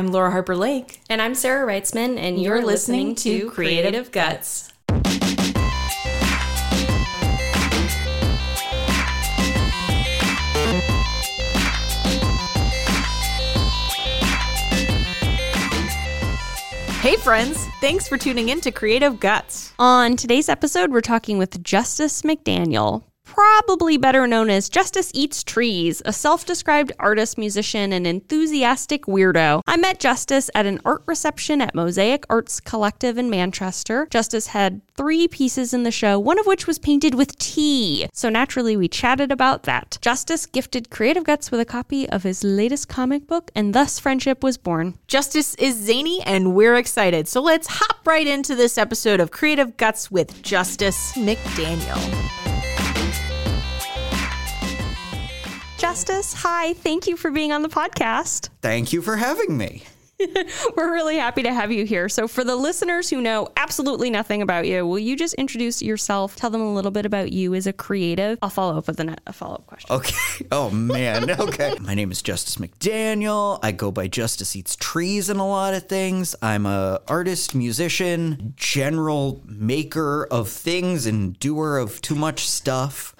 I'm Laura Harper Lake. And I'm Sarah Reitzman, and you're, You're listening, listening to to Creative Creative Guts. Hey, friends. Thanks for tuning in to Creative Guts. On today's episode, we're talking with Justice McDaniel, probably better known as Justice Eats Trees, a self described artist, musician, and enthusiastic weirdo. I met Justice at an art reception at Mosaic Arts Collective in Manchester. Justice had three pieces in the show, one of which was painted with tea. So naturally, we chatted about that. Justice gifted Creative Guts with a copy of his latest comic book, and thus friendship was born. Justice is zany and we're excited. So let's hop right into this episode of Creative Guts with Justice McDaniel. Justice, hi, thank you for being on the podcast. Thank you for having me. We're really happy to have you here. So, for the listeners who know absolutely nothing about you, will you just introduce yourself? Tell them a little bit about you as a creative. I'll follow up with a, a follow up question. Okay. Oh man. Okay. My name is Justice McDaniel. I go by Justice Eats Trees in a lot of things. I'm a artist, musician, general maker of things and doer of too much stuff.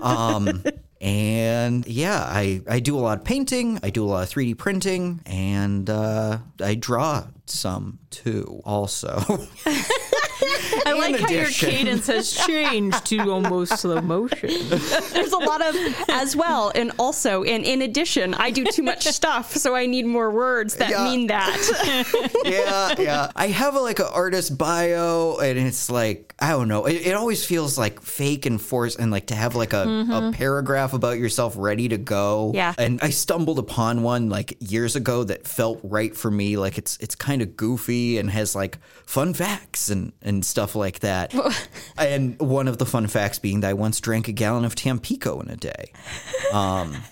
Um and yeah, I, I do a lot of painting, I do a lot of 3D printing, and uh, I draw some too, also. I like how your cadence has changed to almost slow motion. There's a lot of as well, and also, and in addition, I do too much stuff, so I need more words that Yeah. mean that. yeah, yeah. I have a, like an artist bio, and it's like I don't know. It, it always feels like fake and forced, and like to have like a, a mm-hmm. paragraph about yourself ready to go. Yeah. And I stumbled upon one like years ago that felt right for me. Like it's it's kind of goofy and has like fun facts and and stuff like that. and one of the fun facts being that I once drank a gallon of Tampico in a day. Um,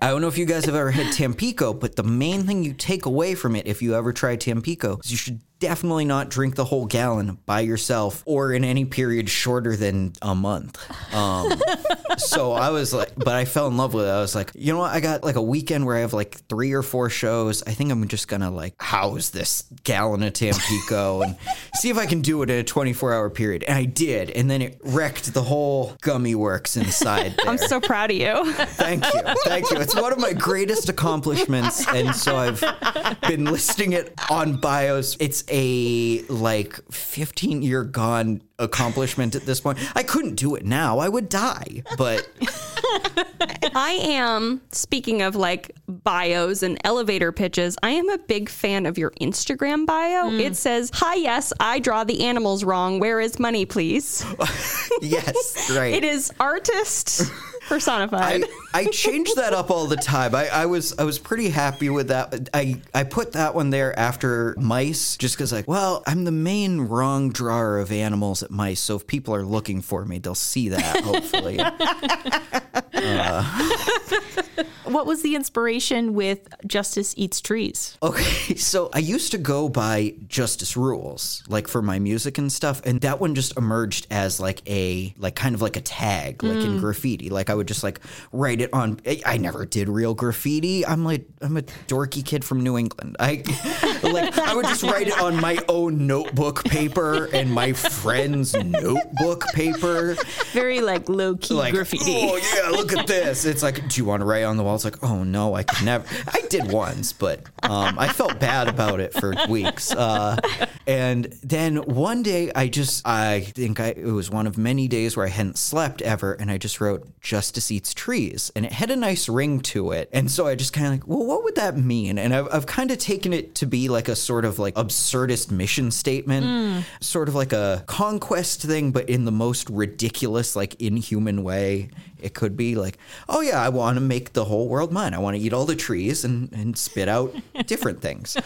I don't know if you guys have ever had Tampico, but the main thing you take away from it if you ever try Tampico is you should definitely not drink the whole gallon by yourself or in any period shorter than a month. Um, so I was like, but I fell in love with it. I was like, you know what? I got like a weekend where I have like three or four shows. I think I'm just gonna like house this gallon of Tampico and see if I can do it in a 24 hour period. And I did, and then it wrecked the whole gummy works inside. There. I'm so proud of you. Thank you. Thank you. It's one of my greatest accomplishments. And so I've been listing it on bios. It's a like 15 year gone accomplishment at this point. I couldn't do it now. I would die. But I am, speaking of like bios and elevator pitches, I am a big fan of your Instagram bio. Mm. It says, Hi, yes, I draw the animals wrong. Where is money, please? yes, right. It is artist personified. I, I change that up all the time. I, I was I was pretty happy with that. I, I put that one there after mice just because like well I'm the main wrong drawer of animals at mice. So if people are looking for me, they'll see that hopefully. Uh. What was the inspiration with Justice Eats Trees? Okay, so I used to go by Justice Rules, like for my music and stuff, and that one just emerged as like a like kind of like a tag, like in mm. graffiti. Like I would just like write it on. I- never did real graffiti. I'm like I'm a dorky kid from New England. I like I would just write it on my own notebook paper and my friend's notebook paper Very like low key like, graffiti. Oh yeah, look at this. It's like, do you want to write on the wall? It's like, oh no, I could never. I did once, but um, I felt bad about it for weeks. Uh, and then one day, I just, I think I, it was one of many days where I hadn't slept ever, and I just wrote "Justice Eats Trees," and it had a nice ring to it. And so I just kind of like, well, what would that mean? And I've, I've kind of taken it to be like a sort of like absurdist mission statement, sort of like a conquest thing, but in the most ridiculous, like inhuman way it could be. Like, oh yeah, I want to make the whole world mine. I want to eat all the trees and, and spit out different things.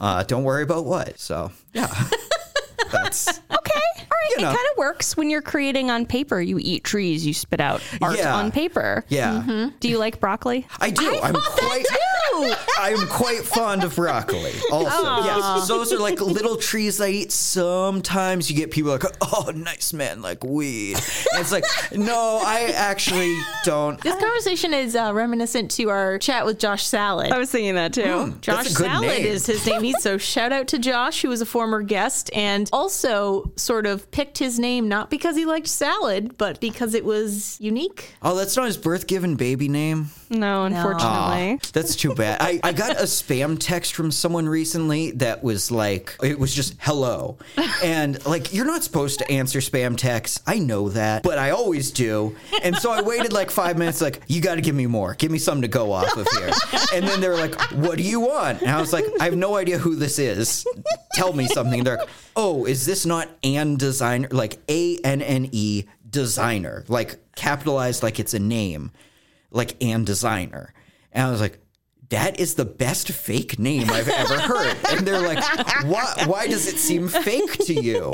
Uh, don't worry about what. So yeah, that's Okay. All right. You It kind of works when you're creating on paper. You eat trees, you spit out art Yeah. on paper. yeah. Mm-hmm. Do you like broccoli? I do. I'm quite. I am quite fond of broccoli. Also, yes, those are like little trees I eat. Sometimes you get people like, "Oh, nice man, like weed." And it's like, no, I actually don't. This conversation is uh, reminiscent to our chat with Josh Salad. I was thinking that too. Josh That's a good Salad name. is his name. He's so shout out to Josh, who was a former guest and also sort of picked his name not because he liked salad, but because it was unique. Oh, that's not his birth-given baby name. No, unfortunately. That's too bad. I, I got a spam text from someone recently that was like, it was just hello. And like, you're not supposed to answer spam texts. I know that, but I always do. And so I waited like five minutes, like, you got to give me more. Give me something to go off of here. And then they're like, what do you want? And I was like, I have no idea who this is. Tell me something. And they're like, oh, is this not Anne Designer? Like A N N E Designer, like capitalized like it's a name like and designer. And I was like, that is the best fake name I've ever heard. And they're like, why, why does it seem fake to you?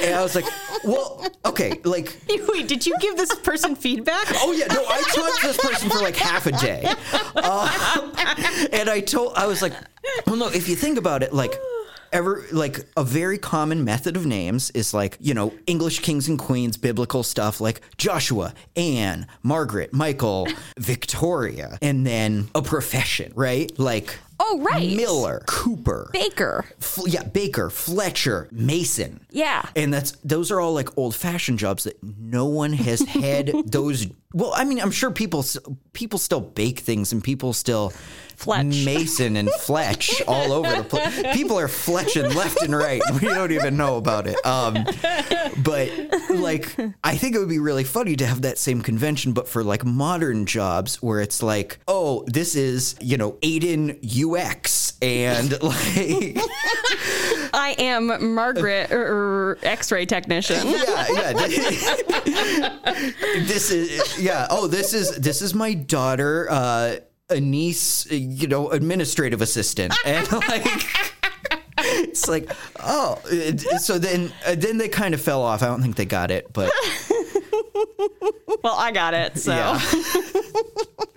And I was like, well, okay, like, Wait, did you give this person feedback? oh yeah, no, I talked to this person for like half a day. Uh, and I told, I was like, well, no, if you think about it, like, ever like a very common method of names is like you know english kings and queens biblical stuff like joshua anne margaret michael victoria and then a profession right like Oh, right. miller cooper Baker. F- yeah baker fletcher mason Yeah. and that's those are all like old fashioned jobs that no one has had those well i mean i'm sure people people still bake things and people still Fletch. mason and fletch all over the place people are fletching left and right we don't even know about it um but like i think it would be really funny to have that same convention but for like modern jobs where it's like oh this is you know aiden ux and like I am Margaret, er, X-ray technician. yeah, yeah. this is yeah. Oh, this is this is my daughter, uh, a niece, you know, administrative assistant, and like. It's like, oh, so then, uh, then they kind of fell off. I don't think they got it, but Well, I got it. So yeah,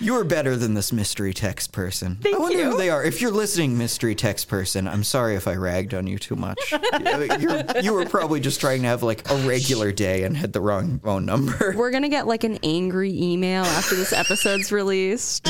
you were better than this mystery text person. Thank I wonder you. who they are. If you're listening, mystery text person, I'm sorry if I ragged on you too much. You're, you were probably just trying to have like a regular day and had the wrong phone number. we're gonna get like an angry email after this episode's released.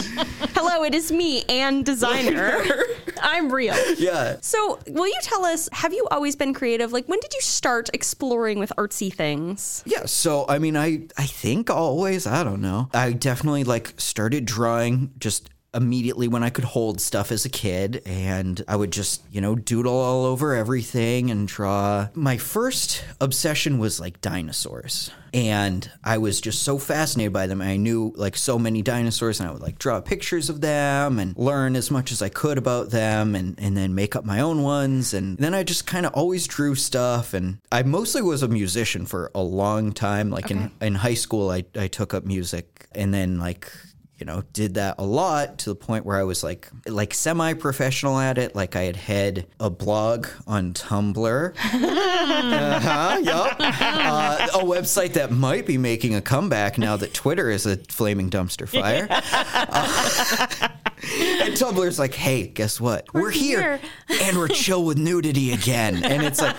Hello, it is me, Anne Designer. I'm real. Yeah. So, will you tell us? Have you always been creative? Like, when did you start exploring with artsy things? Yeah, so I mean I I think always, I don't know. I definitely like started drawing just immediately when I could hold stuff as a kid and I would just, you know, doodle all over everything and draw. My first obsession was like dinosaurs. And I was just so fascinated by them. I knew like so many dinosaurs and I would like draw pictures of them and learn as much as I could about them and, and then make up my own ones. And then I just kind of always drew stuff. And I mostly was a musician for a long time. Like in, in high school, I, I took up music and then like you know, did that a lot to the point where I was like like semi-professional at it. Like I had had a blog on Tumblr, uh-huh, yup. Uh, a website that might be making a comeback now that Twitter is a flaming dumpster fire. Uh, and Tumblr's like, hey, guess what? We're, here. and we're chill with nudity again. And it's like,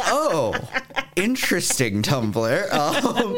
oh, interesting, Tumblr. Um,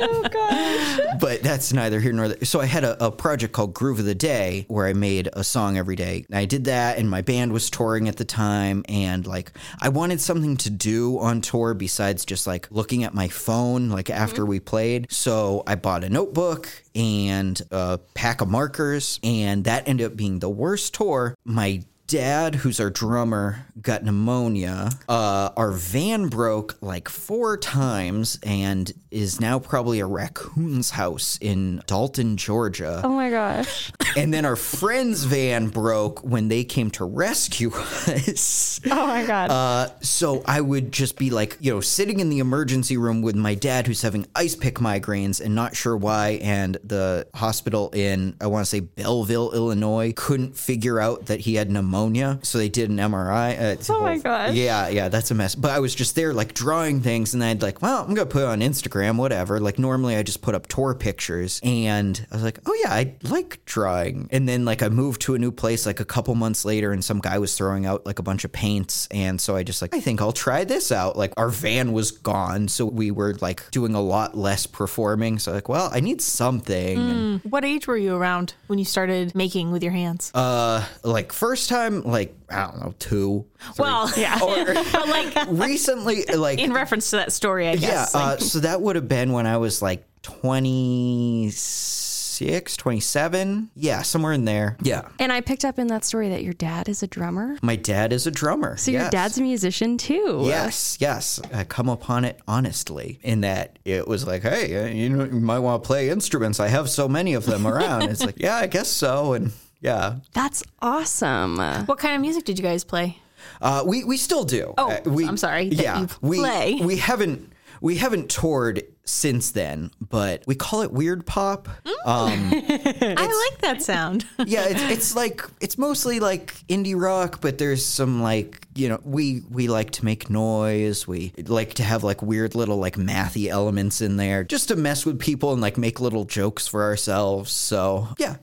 but that's neither here nor there. So I had a, a project called Groove of the Day where I made a song every day. And I did that, and my band was touring at the time. And like, I wanted something to do on tour besides just like looking at my phone, like after we played. So I bought a notebook and a pack of markers, and that ended up being the worst tour. My dad, who's our drummer, got pneumonia. Uh, our van broke like four times and is now probably a raccoon's house in Dalton, Georgia. Oh my gosh. And then our friend's van broke when they came to rescue us. Oh my god. Uh, so I would just be like, you know, sitting in the emergency room with my dad who's having ice pick migraines and not sure why. And the hospital in, I want to say Belleville, Illinois, couldn't figure out that he had pneumonia pneumonia. So they did an MRI. Uh, Oh my gosh. Yeah, yeah, that's a mess. But I was just there like drawing things, and I'd like, well, I'm gonna put it on Instagram, whatever. Like normally I just put up tour pictures, and I was like, oh yeah, I like drawing. And then like I moved to a new place like a couple months later, and some guy was throwing out like a bunch of paints, and so I just like, I think I'll try this out. Like our van was gone, so we were like doing a lot less performing. So like, well, I need something. And, What age were you around when you started making with your hands? uh, like first time, like I don't know, two. three. well, yeah. but like recently, like in reference to that story, I guess. Yeah, like- uh, so that would have been when I was like 26, 27. Yeah, somewhere in there. Yeah. And I picked up in that story that your dad is a drummer. My dad is a drummer. So your dad's a musician too. Yes, yes. I come upon it honestly in that it was like, hey, uh, you know, you might want to play instruments. I have so many of them around. it's like, yeah, I guess so. And yeah, That's awesome. what kind of music did you guys play? Uh, we we still do. Oh, Uh, we, I'm sorry that Yeah, you we play. we haven't we haven't toured since then, but we call it weird pop. Um, I like that sound. yeah, it's it's like it's mostly like indie rock, but there's some like you know we we like to make noise. We like to have like weird little like mathy elements in there, just to mess with people and like make little jokes for ourselves. So yeah,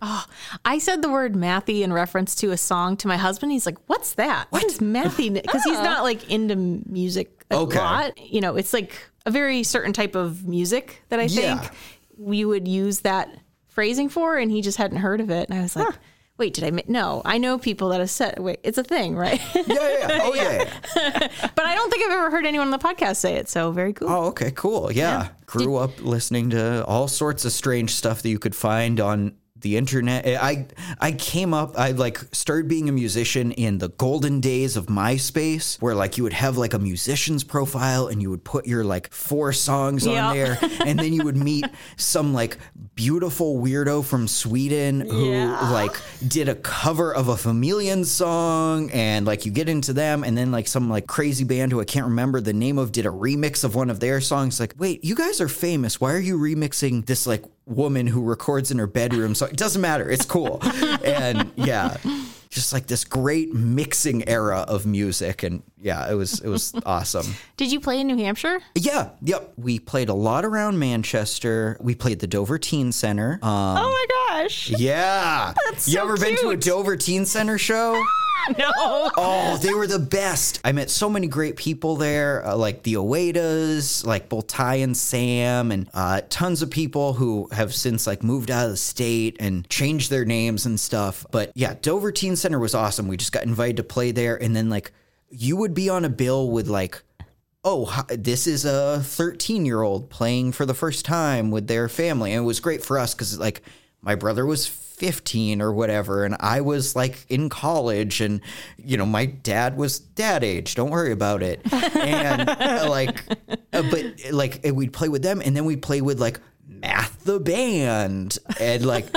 I said the word mathy in reference to a song to my husband. He's like, "What's that? what is mathy?" Because he's not like into music a Okay. lot. You know, it's like a very certain type of music that I Yeah. think we would use that phrasing for, and he just hadn't heard of it. And I was like, "Wait, did I? Ma-? No, I know people that have said, wait, it's a thing, right?" yeah, yeah, yeah. oh yeah. yeah. but I don't think I've ever heard anyone on the podcast say it. So very cool. Oh, okay, cool. Yeah. Grew up listening to all sorts of strange stuff that you could find on the internet. Eh, I I came up I like started being a musician in the golden days of MySpace where like you would have like a musician's profile and you would put your like four songs Yeah. on there and then you would meet some like beautiful weirdo from Sweden who Yeah. like did a cover of a Familian song and like you get into them and then like some like crazy band who I can't remember the name of did a remix of one of their songs like wait you guys are famous why are you remixing this like woman who records in her bedroom so it doesn't matter it's cool. And yeah just like this great mixing era of music and yeah it was it was awesome. Did you play in New Hampshire? yeah yep we played a lot around Manchester. We played the Dover Teen Center um, oh my gosh. yeah That's you so ever been to a. Dover Teen Center show No. Oh, they were the best. I met so many great people there, uh, like the Oedas, like both Ty and Sam, and uh, tons of people who have since like moved out of the state and changed their names and stuff. But yeah, Dover Teen Center was awesome. We just got invited to play there, and then like you would be on a bill with like oh, this is a 13 year old playing for the first time with their family. And it was great for us because, like, my brother was 15 or whatever, and I was like in college, and, you know, my dad was dad age. Don't worry about it. And, like, uh, but like, we'd play with them, and then we'd play with like Math the band, and like,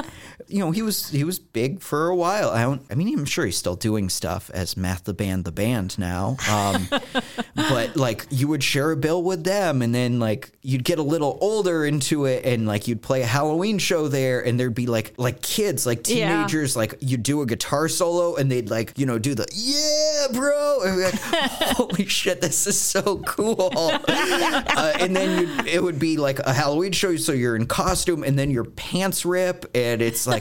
you know, he was he was big for a while. I don't. I mean, I'm sure he's still doing stuff as Math the band, the band now. Um, but like, you would share a bill with them, and then like you'd get a little older into it, and like you'd play a Halloween show there, and there'd be like like kids, like Yeah. teenagers, like you'd do a guitar solo, and they'd like you know do the yeah, bro, and like, holy shit, this is so cool. uh, and then you'd, it would be like a Halloween show, so you're in costume, and then your pants rip, and it's like,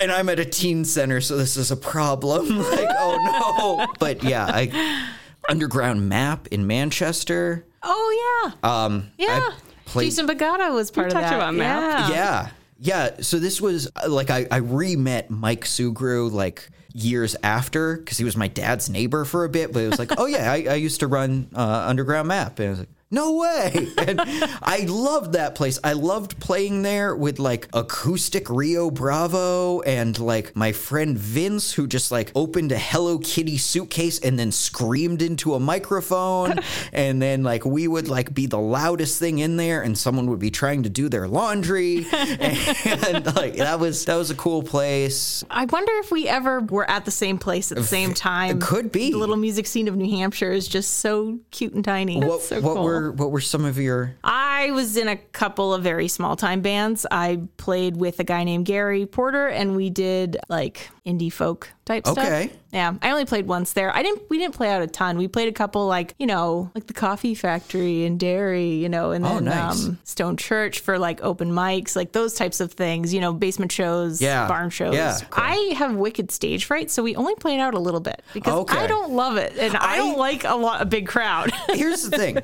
and I'm at a teen center, so this is a problem. like, oh no. But yeah, I underground map in Manchester. Oh yeah. Um, yeah. Played, Jason Bagata was part of that. about Map. Yeah. yeah, yeah. So this was uh, like I, I re-met Mike Sugru like years after because he was my dad's neighbor for a bit. But it was like, oh yeah, I, I used to run uh, Underground Map, and I was like. No way. And I loved that place. I loved playing there with like acoustic Rio Bravo and like my friend Vince, who just like opened a Hello Kitty suitcase and then screamed into a microphone. and then like we would like be the loudest thing in there and someone would be trying to do their laundry. and like that was that was a cool place. I wonder if we ever were at the same place at the same time. It could be. The little music scene of New Hampshire is just so cute and tiny. What so what cool. Were what were some of your I I was in a couple of very small time bands. I played with a guy named Gary Porter, and we did like indie folk type stuff. Okay. Yeah, I only played once there. I didn't. We didn't play out a ton. We played a couple, like you know, like the Coffee Factory and Derry, you know, and Oh, then nice. um, Stone Church for like open mics, like those types of things. You know, basement shows, Yeah. barn shows. Yeah. I have wicked stage fright, so we only played out a little bit because Okay. I don't love it, and I, I- don't like a lot a big crowd. Here's the thing.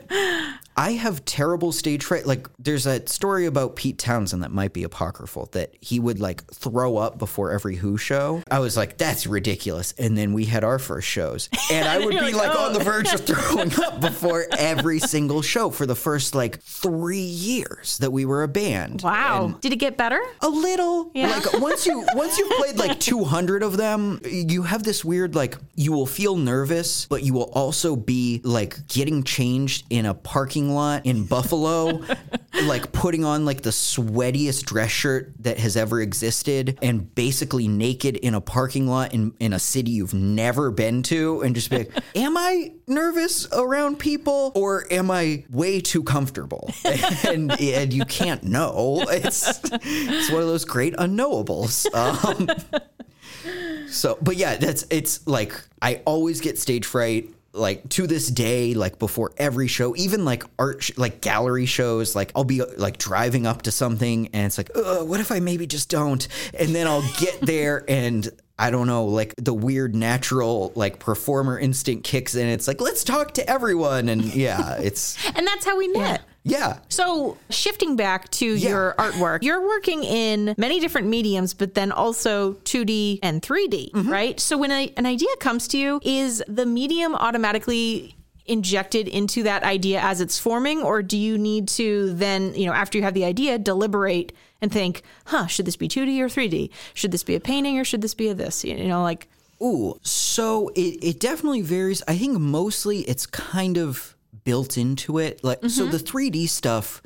I have terrible stage fright. Like, there's a story about Pete Townshend that might be apocryphal that he would like throw up before every Who show. I was like, that's ridiculous. And then we had our first shows, and I would be like, like, "Oh." on the oh. verge of throwing up before every single show for the first like three years that we were a band. wow, And did it get better? a little Yeah. like once you once you've played like 200 of them you have this weird like you will feel nervous but you will also be like getting changed in a parking lot in buffalo like putting on like the sweatiest dress shirt that has ever existed and basically naked in a parking lot in, in a city you've never been to and just be like am i nervous around people or am i way too comfortable? And and you can't know. It's it's one of those great unknowables. Um so but yeah that's it's like i always get stage fright like to this day like before every show even like art sh- like gallery shows like i'll be like driving up to something and it's like what if i maybe just don't and then i'll get there and I don't know, like the weird natural like performer instinct kicks in. It's like, let's talk to everyone. And yeah, it's, And that's how we met. Yeah. So, shifting back to your artwork, you're working in many different mediums, but then also 2D and 3D, Mm-hmm. right? So, when a, an idea comes to you, is the medium automatically injected into that idea as it's forming, or do you need to then, you know, after you have the idea, deliberate and think, huh, should this be 2D or 3D? Should this be a painting or should this be a this? You know, like, Ooh, so it, it definitely varies. I think mostly it's kind of built into it. Like so mm-hmm. the 3D stuff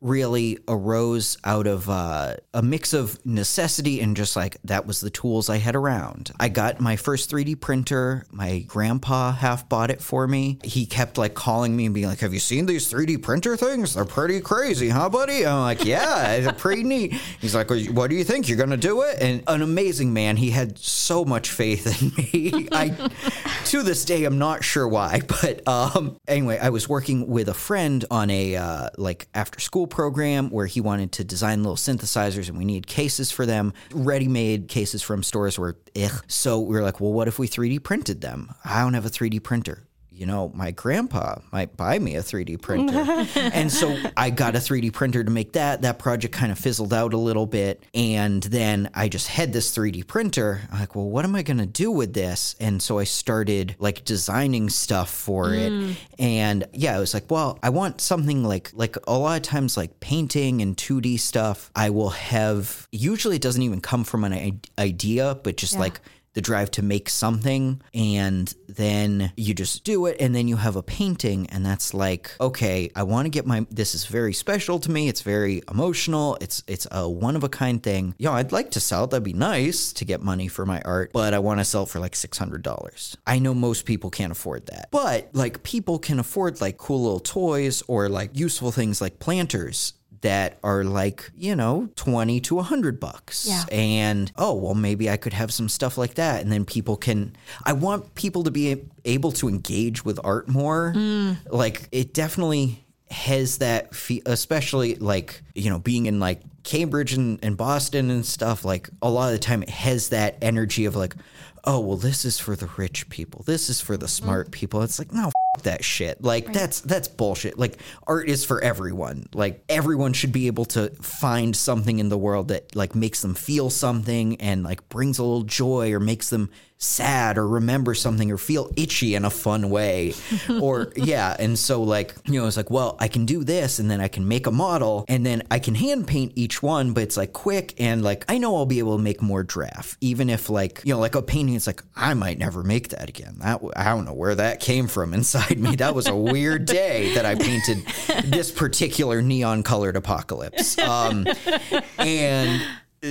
really arose out of uh, a mix of necessity and just like that was the tools I had around. I got my first 3D printer. My grandpa half bought it for me. He kept like calling me and being like, "Have you seen these 3D printer things? They're pretty crazy, huh, buddy?" I'm like, "Yeah, they're pretty neat." He's like, "What do you think? You're gonna do it?" And an amazing man. He had so much faith in me. I, to this day, I'm not sure why, but um, anyway, I was working with a friend on a uh, like after school program where he wanted to design little synthesizers, and we need cases for them, ready-made cases from stores were. So we were like, well, what if we 3D printed them? I don't have a 3D printer you know, my grandpa might buy me a 3D printer. and so I got a 3D printer to make that. That project kind of fizzled out a little bit. And then I just had this 3D printer. I'm like, well, what am I going to do with this? And so I started like designing stuff for mm. it. And yeah, I was like, well, I want something like, like a lot of times, like painting and 2D stuff, I will have, usually it doesn't even come from an idea, but just like, the drive to make something and then you just do it and then you have a painting and that's like okay i want to get my this is very special to me it's very emotional it's it's a one of a kind thing. Yo i'd like to sell it that'd be nice to get money for my art but i want to sell for like $600 i know most people can't afford that but like people can afford like cool little toys or like useful things like planters that are like, you know, 20 to 100 bucks. Yeah. And oh, well, maybe I could have some stuff like that. And then people can, I want people to be able to engage with art more. Mm. Like, it definitely has that, fe- especially like, you know, being in like Cambridge and, and Boston and stuff, like a lot of the time it has that energy of like, oh, well, this is for the rich people. This is for the mm-hmm. smart people. It's like, no, that shit. Like that's that's bullshit. Like art is for everyone. Like everyone should be able to find something in the world that like makes them feel something and like brings a little joy or makes them sad or remember something or feel itchy in a fun way. or yeah, and so like, you know, it's like, well, I can do this and then I can make a model and then I can hand paint each one, but it's like quick and like I know I'll be able to make more draft even if like, you know, like a painting it's like I might never make that again. That I don't know where that came from inside me. That was a weird day that I painted this particular neon colored apocalypse. Um and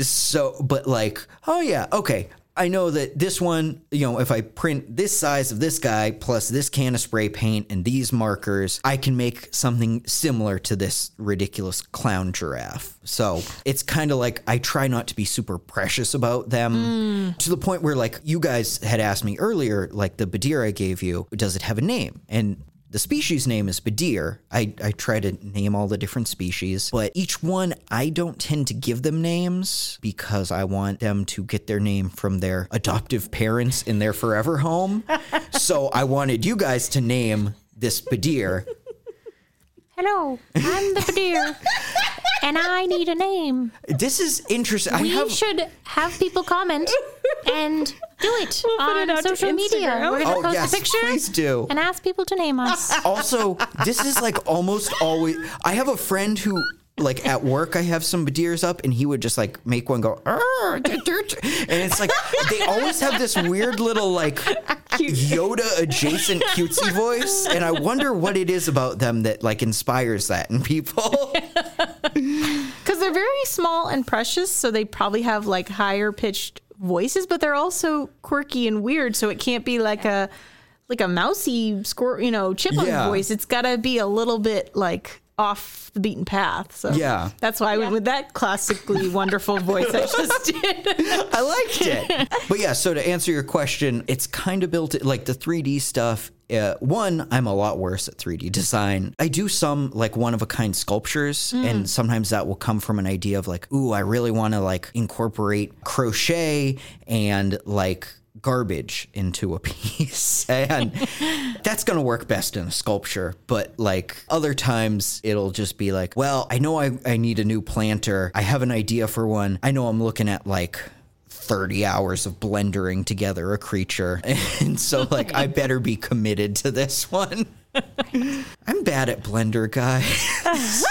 so but like, oh yeah, okay. I know that this one, you know, if I print this size of this guy plus this can of spray paint and these markers, I can make something similar to this ridiculous clown giraffe. So it's kind of like I try not to be super precious about them mm. to the point where, like, you guys had asked me earlier, like the Badir I gave you, does it have a name? And the species name is Badir. I, I try to name all the different species, but each one I don't tend to give them names because I want them to get their name from their adoptive parents in their forever home. so I wanted you guys to name this Badir. Hello, I'm the Badir, and I need a name. This is interesting. I We have should have people comment and do it on it social media. Instagram. We're gonna Oh, post yes, a picture please do. and ask people to name us. also this is like almost always i have a friend who like at work i have some badirs up and he would just like make one go "Arr, dirt, dirt." and it's like they always have this weird little like yoda adjacent cutesy voice and i wonder what it is about them that like inspires that in people Because they're very small and precious, so they probably have like higher pitched voices, but they're also quirky and weird. So it can't be like a like a mousy squirt, you know, chipmunk Yeah. voice. It's got to be a little bit like off the beaten path. So Yeah. that's why I went with that classically wonderful voice I just did. I liked it. But yeah, so to answer your question, it's kind of built like the 3D stuff. Uh, one, I'm a lot worse at 3D design. I do some like one of a kind sculptures, and sometimes that will come from an idea of like, ooh, I really want to like incorporate crochet and like garbage into a piece. and that's going to work best in a sculpture. But like other times, it'll just be like, well, I know I, I need a new planter. I have an idea for one. I know I'm looking at like 30 hours of blendering together a creature. And so, like, I better be committed to this one. I'm bad at Blender, guys.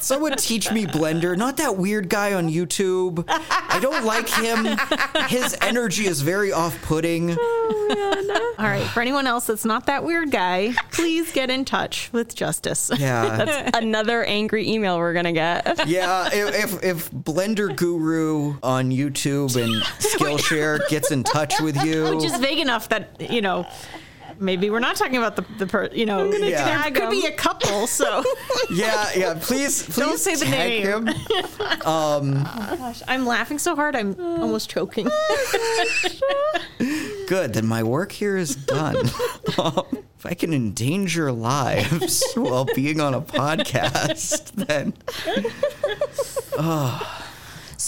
Someone teach me Blender. Not that weird guy on YouTube. I don't like him. His energy is very off putting. Oh, All right, for anyone else that's not that weird guy, please get in touch with Justice. Yeah. That's another angry email we're gonna get. Yeah. If, if, if Blender Guru on YouTube and Skillshare gets in touch with you. Which is vague enough that, you know, maybe we're not talking about the, the per, you know, there tag could be a couple, so yeah, yeah. Please, please Don't say the name. him. gosh, I'm laughing so hard I'm almost choking. Good, then my work here is done. Um, if I can endanger lives while being on a podcast, then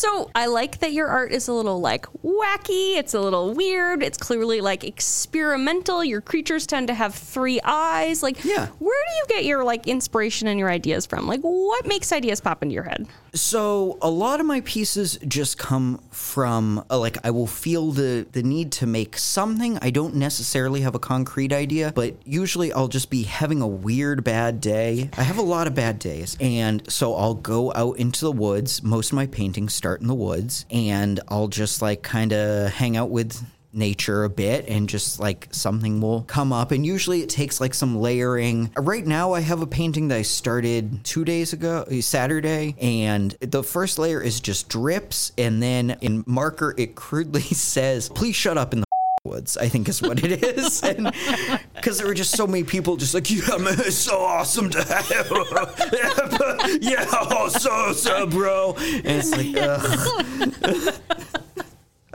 So I like that your art is a little like wacky. It's a little weird. It's clearly like experimental. Your creatures tend to have three eyes. Like, Yeah. where do you get your like inspiration and your ideas from? Like, what makes ideas pop into your head? So a lot of my pieces just come from uh, like I will feel the the need to make something. I don't necessarily have a concrete idea, but usually I'll just be having a weird bad day. I have a lot of bad days, and so I'll go out into the woods. Most of my paintings start in the woods, and I'll just like kind of hang out with nature a bit and just like something will come up. And usually it takes like some layering. Right now i have a painting that i started two days ago uh, saturday and the first layer is just drips and then in marker it crudely says please shut up in the woods i think is what it is because there were just so many people just like yeah man it's so awesome to have yeah oh, so so bro and it's like ugh.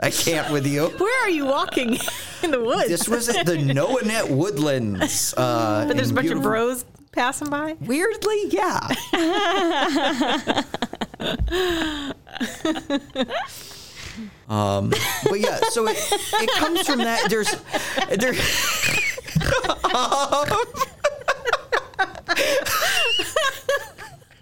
i can't with you Where are you walking in the woods? this was at the Noanet Woodlands. Uh, but there's a bunch of bros passing by. Weirdly, yeah. Um, but yeah, so it, it comes from that. There's there.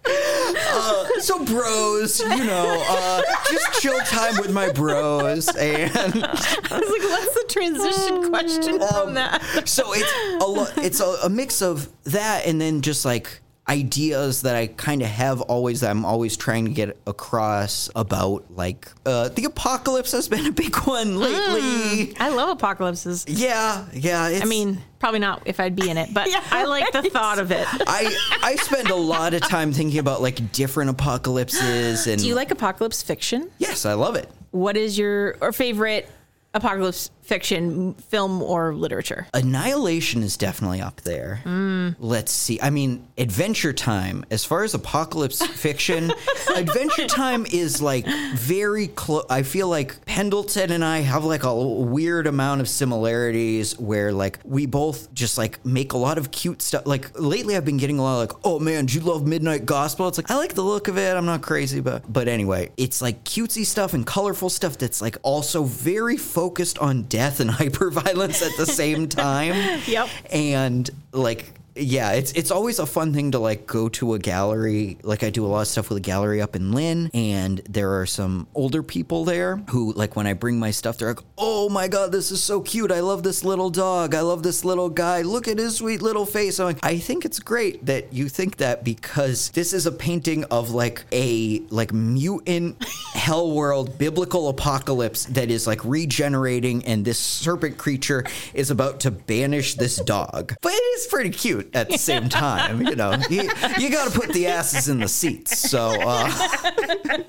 Uh, so bros, you know, uh, just chill time with my bros, and I was like, what's the transition question from that? so it's a lo- it's a, a mix of that and then just like ideas that I kind of have always that I'm always trying to get across about like uh, the apocalypse has been a big one lately. I love apocalypses. Yeah, yeah. It's, I mean, probably not if I'd be in it, but I like the thought of it. I I spend a lot of time thinking about like different apocalypses and Do you like apocalypse fiction? yes, I love it. what is your or favorite apocalypse fiction film or literature? Annihilation is definitely up there. Hmm. Let's see. I mean, Adventure Time, as far as apocalypse fiction, Adventure Time is like very close. I feel like Pendleton and I have like a weird amount of similarities where like we both just like make a lot of cute stuff. Like lately, I've been getting a lot of like, oh man, do you love Midnight Gospel? It's like, I like the look of it. I'm not crazy, but, but anyway, it's like cutesy stuff and colorful stuff that's like also very focused on death and hyperviolence at the same time. Yep. And like yeah, it's it's always a fun thing to like go to a gallery. Like I do a lot of stuff with a gallery up in Lynn, and there are some older people there who like when I bring my stuff, they're like, "Oh my god, this is so cute! I love this little dog. I love this little guy. Look at his sweet little face." I'm like, I think it's great that you think that because this is a painting of like a like mutant hell world biblical apocalypse that is like regenerating, and this serpent creature is about to banish this dog. But it is pretty cute at the same time. You know, you, you got to put the asses in the seats. So uh,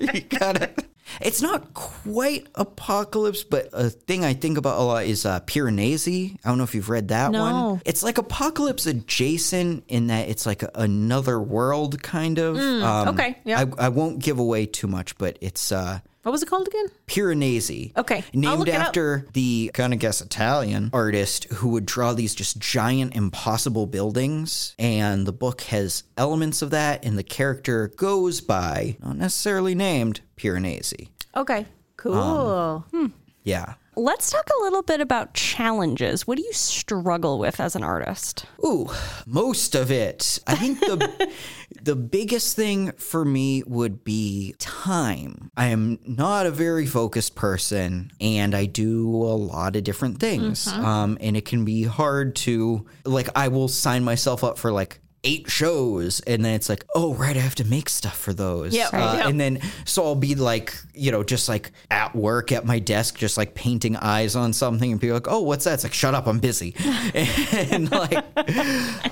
you gotta. It's not quite apocalypse, but a thing I think about a lot is uh, Piranesi. I don't know if you've read that No. one. It's like apocalypse adjacent in that it's like a, another world, kind of. Um, okay, yeah. I, I won't give away too much, but it's uh, What was it called again? Piranesi. Okay, Named look it up. after the, gonna guess, Italian artist who would draw these just giant, impossible buildings. And the book has elements of that, and the character goes by, not necessarily named, Piranesi. Okay, cool. Um, hmm. Yeah. Let's talk a little bit about challenges. What do you struggle with as an artist? Ooh, most of it. I think the the biggest thing for me would be time. I am not a very focused person and I do a lot of different things. Um and it can be hard to like I will sign myself up for like eight shows and then it's like oh right i have to make stuff for those. Yeah, right, Uh, yeah. and then so i'll be like you know just like at work at my desk just like painting eyes on something and people like oh what's that? It's like shut up i'm busy. And like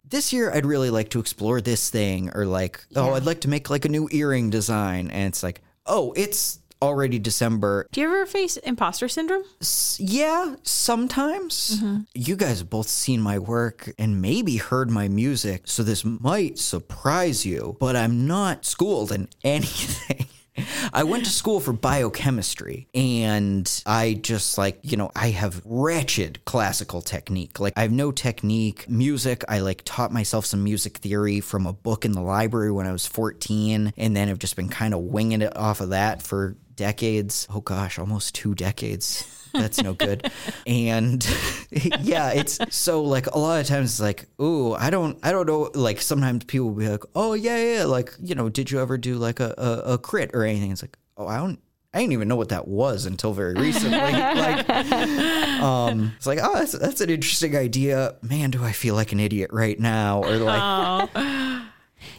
this year I'd really like to explore this thing or like oh I'd like to make like a new earring design and it's like oh it's already December. Do you ever face imposter syndrome? S- yeah sometimes. Mm-hmm. You guys have both seen my work and maybe heard my music so this might surprise you but I'm not schooled in anything I went to school for biochemistry and I just like, you know, I have wretched classical technique. Like I have no technique. Music, I like taught myself some music theory from a book in the library when I was 14 and then have just been kind of winging it off of that for decades. Oh gosh, almost two decades. That's no good. and yeah, it's so like a lot of times it's like, ooh, I don't I don't know. Like sometimes people will be like, oh yeah, yeah, like, you know, did you ever do like a, a, a crit or anything? It's like, oh, I don't I didn't even know what that was until very recently. like, um, it's like, oh, that's, that's an interesting idea. Man, do I feel like an idiot right now? Or like,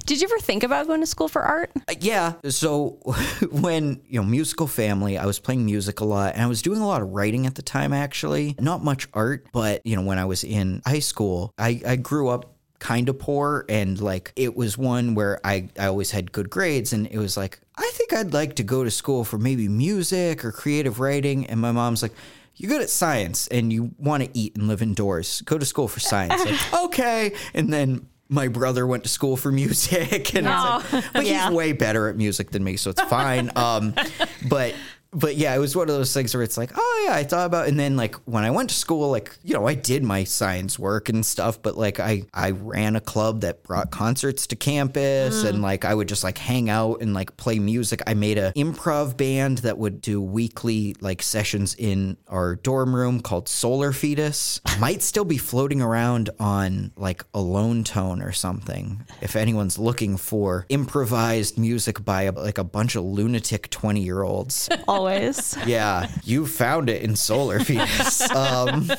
Did you ever think about going to school for art? Uh, Yeah. So when, you know, musical family, I was playing music a lot and I was doing a lot of writing at the time, actually. Not much art, but, you know, when I was in high school, I, I grew up kind of poor and like it was one where I, I always had good grades and it was like, I think I'd like to go to school for maybe music or creative writing. And my mom's like, you're good at science and you want to eat and live indoors. Go to school for science. Like, okay. And then my brother went to school for music and it's like, but Yeah. he's way better at music than me, so it's fine. Um, but but yeah, it was one of those things where it's like, oh yeah, I thought about, and then like when I went to school, like you know, I did my science work and stuff, but like I I ran a club that brought concerts to campus, mm. and like I would just like hang out and like play music. I made a improv band that would do weekly like sessions in our dorm room called Solar Fetus. Might still be floating around on like Alone Tone or something. If anyone's looking for improvised music by a, like a bunch of lunatic twenty year olds. Always. Yeah, you found it in Solar Venus. Um,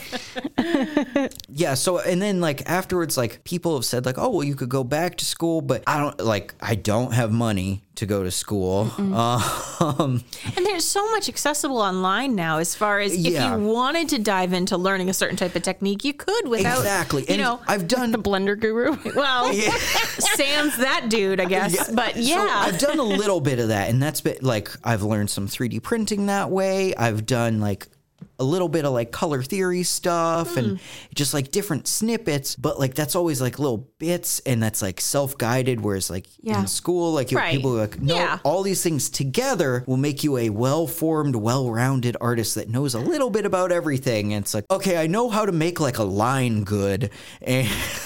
yeah. So and then like afterwards, like people have said like, oh well, you could go back to school, but I don't like I don't have money to go to school. Um, And there's so much accessible online now as far as Yeah. if you wanted to dive into learning a certain type of technique, you could without exactly. you And know, I've done The blender guru. well, sans that dude, I guess. But So yeah. I've done a little bit of that, and that's been like I've learned some 3D printing that way. I've done like a little bit of like color theory stuff Hmm. and just like different snippets, but like that's always like little bits and that's like self guided. Whereas like Yeah. in school, like you Right. people are like, no, Yeah. all these things together will make you a well formed, well rounded artist that knows a little bit about everything. And it's like, okay, I know how to make like a line good.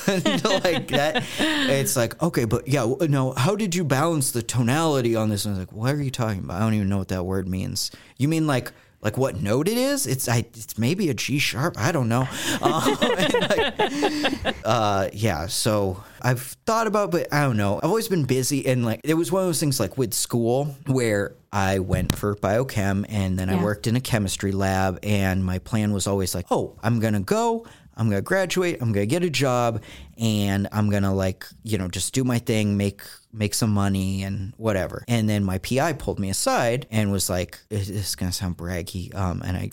And like that, it's like, okay, but yeah, no, how did you balance the tonality on this? And I was like, what are you talking about? I don't even know what that word means. You mean like, like what note it is? It's I. It's maybe a G sharp. I don't know. Um, like, uh, yeah. So I've thought about, but I don't know. I've always been busy, and like it was one of those things like with school where I went for biochem, and then I worked in a chemistry lab, and my plan was always like, oh, I'm gonna go. I'm gonna graduate. I'm gonna get a job, and I'm gonna like you know just do my thing, make make some money and whatever. And then my PI pulled me aside and was like, "This is gonna sound braggy," um, and I,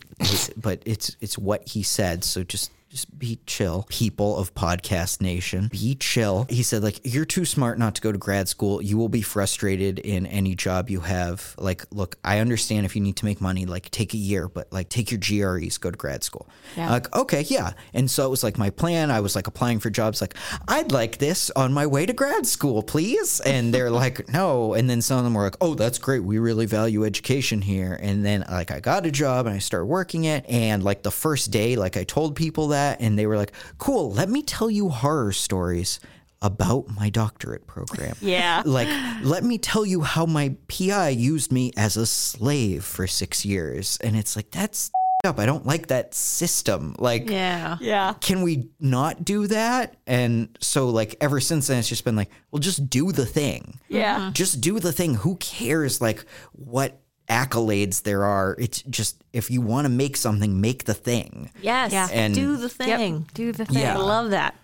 but it's it's what he said. So just just be chill, people of Podcast Nation. Be chill. He said, like, you're too smart not to go to grad school. You will be frustrated in any job you have. Like, look, I understand if you need to make money, like, take a year, but like, take your GREs, go to grad school. Yeah. Like, okay, yeah. And so it was like my plan. I was like applying for jobs, like, I'd like this on my way to grad school, please. And they're like, no. And then some of them were like, oh, that's great. We really value education here. And then, like, I got a job and I started working it. And like the first day, like, I told people that, and they were like, cool, let me tell you horror stories about my doctorate program. Yeah. Like, let me tell you how my PI used me as a slave for six years. And it's like, that's up. I don't like that system. Like, yeah. Yeah. can we not do that? And so, like, ever since then, it's just been like, well, just do the thing. Yeah. Mm-hmm. Just do the thing. Who cares, like, what accolades there are? It's just, if you want to make something, make the thing. Yes. Yeah. And- do the thing. Do the thing. Yeah. I love that.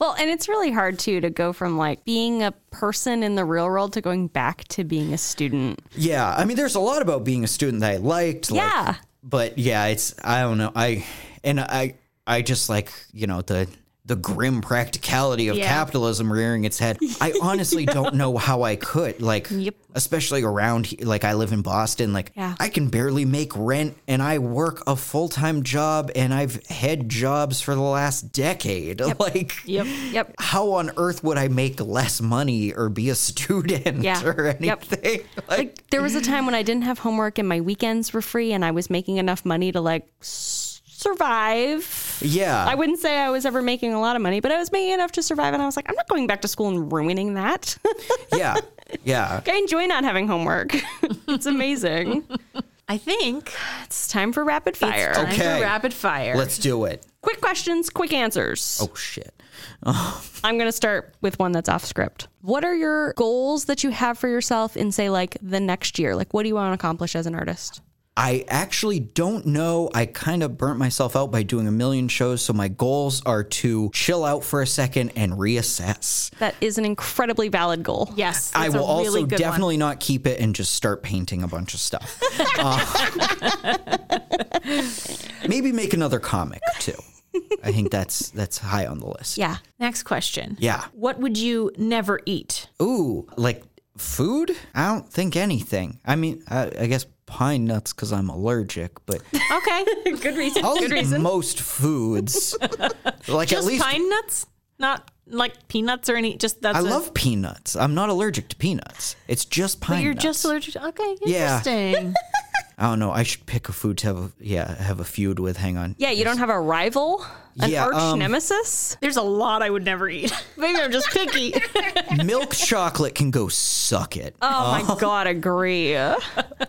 Well, and it's really hard too to go from like being a person in the real world to going back to being a student. Yeah. I mean, there's a lot about being a student that I liked. like- Yeah. but yeah, it's, I don't know. I, and I, I just like, you know, the, the grim practicality of Yeah. capitalism rearing its head. I honestly don't know how I could, like, Yep. especially around, like, I live in Boston. Like, Yeah. I can barely make rent, and I work a full time job, and I've had jobs for the last decade. Like, Yep. Yep. how on earth would I make less money or be a student Yeah. or Yep. anything? Like, Like there was a time when I didn't have homework and my weekends were free and I was making enough money to like survive. yeah. I wouldn't say I was ever making a lot of money, but I was making enough to survive and I was like, I'm not going back to school and ruining that. yeah. Yeah. I enjoy not having homework. it's amazing. I think It's time for rapid fire. time Okay. for rapid fire. Let's do it. Quick questions, quick answers. Oh, shit. I'm going to start with one that's off script. What are your goals that you have for yourself in, say, like the next year? Like, what do you want to accomplish as an artist? I actually don't know. I kind of burnt myself out by doing a million shows. So my goals are to chill out for a second and reassess. That is an incredibly valid goal. yes. I that's a will also really good one. definitely not keep it and just start painting a bunch of stuff. Uh, maybe make another comic too. I think that's that's high on the list. Yeah. Next question. Yeah. What would you never eat? Ooh, like food? I don't think anything. I mean, I, I guess pine nuts because I'm allergic, but Okay. Good reason. I'll eat most foods. like just at least pine nuts? Not like peanuts or any just that's I a- love peanuts. I'm not allergic to peanuts. It's just pine but you're nuts. just allergic to okay, Yeah. interesting. I don't know. I should pick a food to have a yeah have a feud with. Hang on. Yeah, you don't have a rival, an Yeah, arch um, nemesis. There's a lot I would never eat. Maybe I'm just picky. Milk chocolate can go suck it. Oh my god, agree.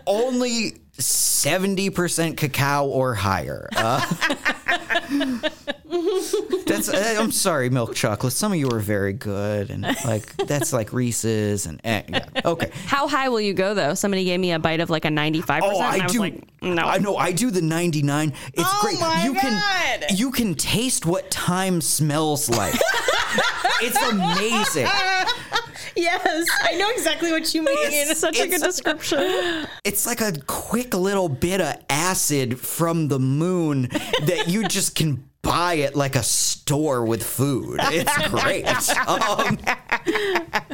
Only seventy percent cacao or higher. Uh, That's uh, I'm sorry, milk chocolate. Some of you are very good, and like that's like Reese's and eh, yeah. okay. How high will you go though? Somebody gave me a bite of like a 95%. Oh, and I, I was do. like, no. I know. I do the 99. It's Oh great. you God. can you can taste what time smells like. it's amazing. Yes, I know exactly what you mean. It's such a good description. It's like a quick little bit of acid from the moon that you just can buy at like a store with food. It's great.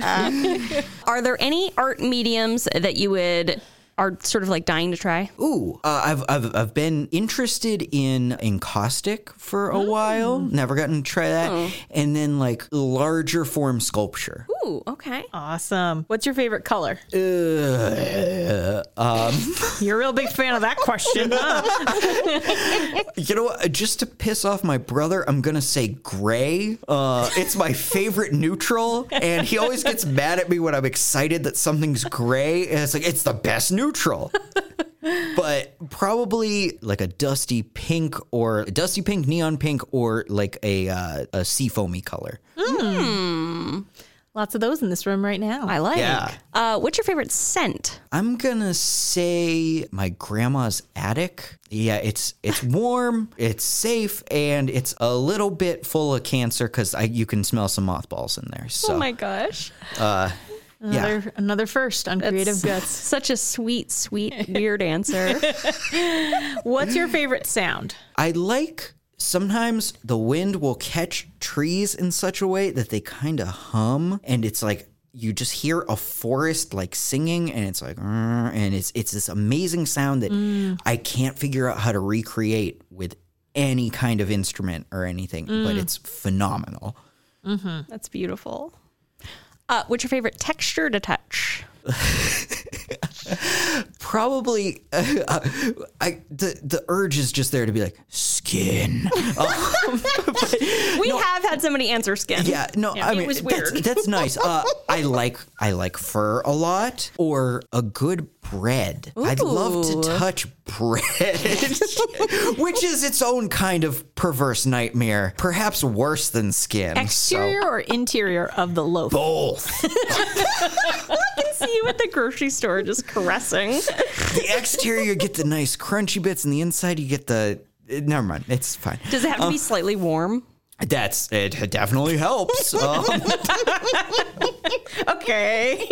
Um, Are there any art mediums that you would are sort of like dying to try? Ooh, uh, I've, I've I've been interested in encaustic for a while. Never gotten to try that. And then like larger form sculpture. Ooh, okay. Awesome. What's your favorite color? Uh, um, You're a real big fan of that question. huh? you know what? Just to piss off my brother, I'm gonna say gray. Uh, it's my favorite neutral, and he always gets mad at me when I'm excited that something's gray. And it's like it's the best neutral. but probably like a dusty pink or dusty pink, neon pink, or like a uh, a seafoamy color. Lots of those in this room right now. I like. Yeah. Uh, what's your favorite scent? I'm gonna say my grandma's attic. Yeah, it's it's warm, it's safe, and it's a little bit full of cancer because you can smell some mothballs in there. So oh my gosh. yeah, Another, another first on Creative Guts. Such a sweet, sweet, weird answer. What's your favorite sound? I like sometimes the wind will catch trees in such a way that they kind of hum, and it's like you just hear a forest like singing, and it's like, and it's it's this amazing sound that I can't figure out how to recreate with any kind of instrument or anything, but it's phenomenal. That's beautiful. Uh, what's your favorite texture to touch? Probably, uh, I the the urge is just there to be like skin. We have had somebody answer skin. Yeah, no, I it mean was that's, weird. that's nice. Uh, I like I like fur a lot, or a good bread. I'd love to touch bread, which is its own kind of perverse nightmare, perhaps worse than skin. Exterior So, or interior of the loaf? both. I can see you at the grocery store just caressing. the exterior you get the nice crunchy bits, and the inside you get the. Eh, Never mind, it's fine. Does it have to be slightly warm? That's it. Definitely helps. Um, Okay.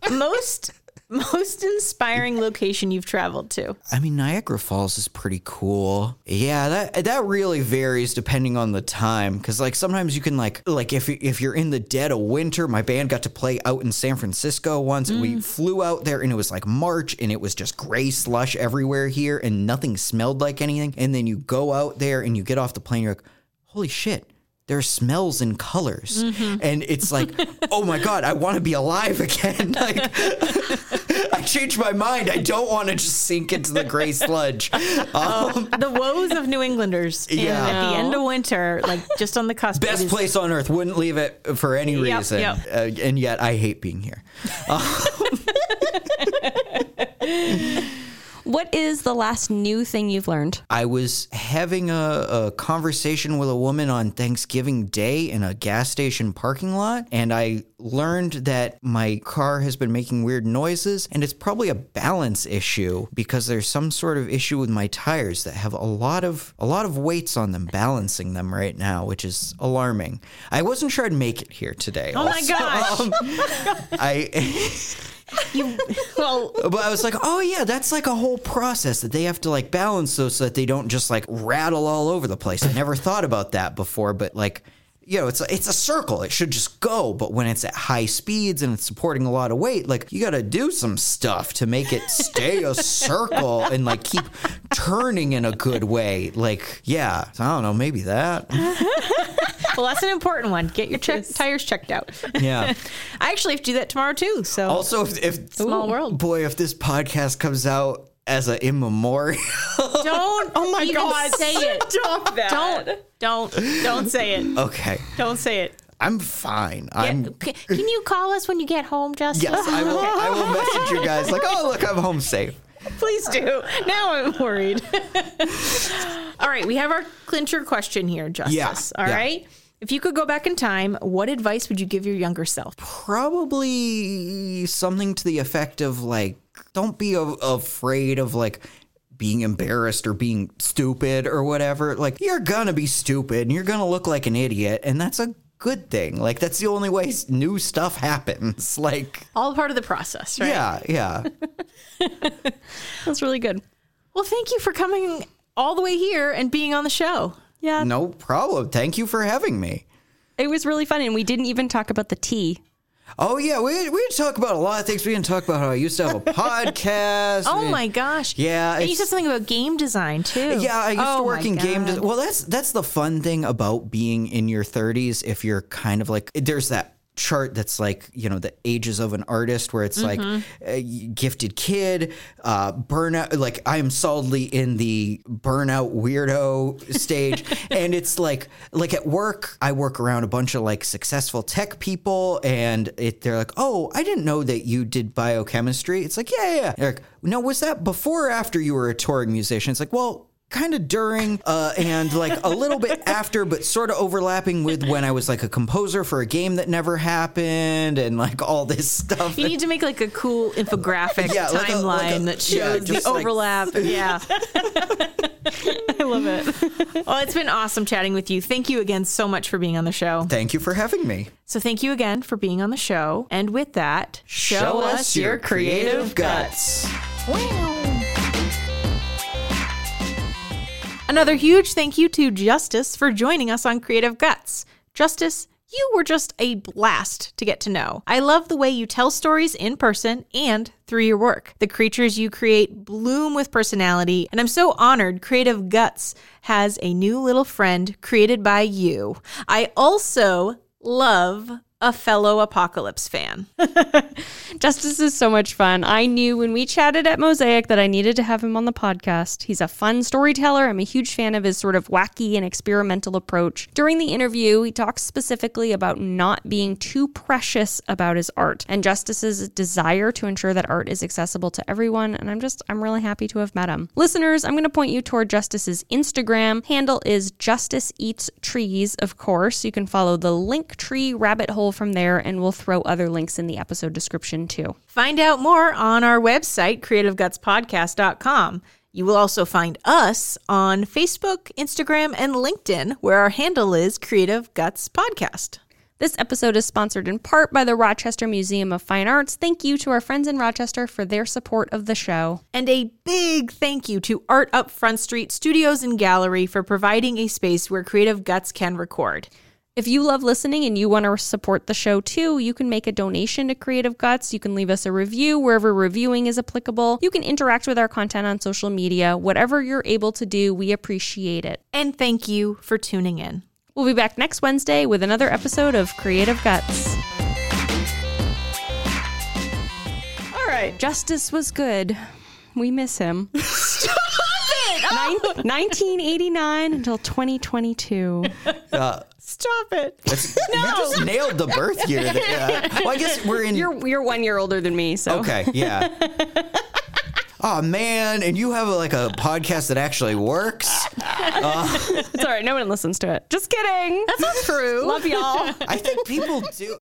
most most inspiring location you've traveled to. I mean, Niagara Falls is pretty cool. Yeah, that that really varies depending on the time. Because like sometimes you can like like if if you're in the dead of winter, my band got to play out in San Francisco once. and We mm. flew out there and it was like March and it was just gray slush everywhere here and nothing smelled like anything. And then you go out there and you get off the plane, you're like, holy shit. There are smells and colors, and it's like, oh my god, I want to be alive again. Like, I changed my mind. I don't want to just sink into the gray sludge. Um, The woes of New Englanders Yeah. at the end of winter, like just on the cusp. best is- place on earth. Wouldn't leave it for any Yep, reason. yep. Uh, and yet, I hate being here. What is the last new thing you've learned? I was having a, a conversation with a woman on Thanksgiving Day in a gas station parking lot, and I learned that my car has been making weird noises, and it's probably a balance issue because there's some sort of issue with my tires that have a lot of a lot of weights on them, balancing them right now, which is alarming. I wasn't sure I'd make it here today. Oh my gosh. Um, I. You, well, But I was like, oh yeah, that's like a whole process that they have to like balance those so that they don't just like rattle all over the place. I never thought about that before, but like, you know, it's a, it's a circle. It should just go. But when it's at high speeds and it's supporting a lot of weight, like you got to do some stuff to make it stay a circle and like keep turning in a good way. Like, yeah, I don't know, maybe that. well, that's an important one. Get your check, tires checked out. Yeah. I actually have to do that tomorrow too. So Also, if, if Small world. boy, if this podcast comes out as an immemorial. don't. Oh my even God, Say it. Stop that. Don't. Don't. Don't say it. okay. Don't say it. I'm fine. I'm Can can you call us when you get home, Justice? Yes, I will. I will message you guys like, oh look, I'm home safe. Please do. Now I'm worried. All right, we have our clincher question here, Justice. Yeah, All yeah. right. If you could go back in time, what advice would you give your younger self? Probably something to the effect of like, don't be a- afraid of like being embarrassed or being stupid or whatever. Like, you're gonna be stupid and you're gonna look like an idiot, and that's a good thing. Like, that's the only way new stuff happens. Like, All part of the process, right? yeah, yeah. That's really good. Well, thank you for coming all the way here and being on the show. Yeah, No problem. Thank you for having me. it was really fun, and we didn't even talk about the tea. Oh yeah, we we didn't talk about a lot of things. We didn't talk about how I used to have a podcast. Oh We- my gosh. Yeah, And you said something about game design too. Yeah, I used Oh to work in game. God. Des- well, that's that's the fun thing about being in your 30s. If you're kind of like, there's that chart that's like you know the ages of an artist where it's Mm-hmm. like a gifted kid uh burnout like i'm solidly in the burnout weirdo stage and it's like like at work i work around a bunch of like successful tech people and it they're like oh i didn't know that you did biochemistry it's like yeah yeah, yeah. Like no was that before or after you were a touring musician it's like well kind of during uh, and like a little bit after, but sort of overlapping with when I was like a composer for a game that never happened and like all this stuff. You need to make like a cool infographic Yeah, like a- timeline like a- that shows yeah, the like- overlap. yeah. I love it. Well, it's been awesome chatting with you. Thank you again so much for being on the show. Thank you for having me. So, thank you again for being on the show. And with that, show, us your creative guts. Another huge thank you to Justice for joining us on Creative Guts. Justice, you were just a blast to get to know. I love the way you tell stories in person and through your work. The creatures you create bloom with personality, and I'm so honored Creative Guts has a new little friend created by you. I also love a fellow apocalypse fan. Justice is so much fun. I knew when we chatted at Mosaic that I needed to have him on the podcast. He's a fun storyteller. I'm a huge fan of his sort of wacky and experimental approach. During the interview, he talks specifically about not being too precious about his art and Justice's desire to ensure that art is accessible to everyone. And I'm just, I'm really happy to have met him. Listeners, I'm going to point you toward Justice's Instagram. Handle is Justice Eats Trees, of course. You can follow the Linktree rabbit hole from there, and we'll throw other links in the episode description too. Find out more on our website, creativegutspodcast.com. You will also find us on Facebook, Instagram, and LinkedIn, where our handle is Creative Guts Podcast. This episode is sponsored in part by the Rochester Museum of Fine Arts. Thank you to our friends in Rochester for their support of the show. And a big thank you to Art Up Front Street Studios and Gallery for providing a space where Creative Guts can record. If you love listening and you want to support the show too, you can make a donation to Creative Guts. You can leave us a review wherever reviewing is applicable. You can interact with our content on social media. Whatever you're able to do, we appreciate it. And thank you for tuning in. We'll be back next Wednesday with another episode of Creative Guts. All right. Justice was good. We miss him. Nin- 1989 until 2022. Stop it. You just nailed the birth year. There. Uh, well, I guess we're in. You're you're one year older than me, so okay, yeah. Oh man, and you have like a podcast that actually works. it's all right. No one listens to it. Just kidding. That's not true. Love y'all. I think people do.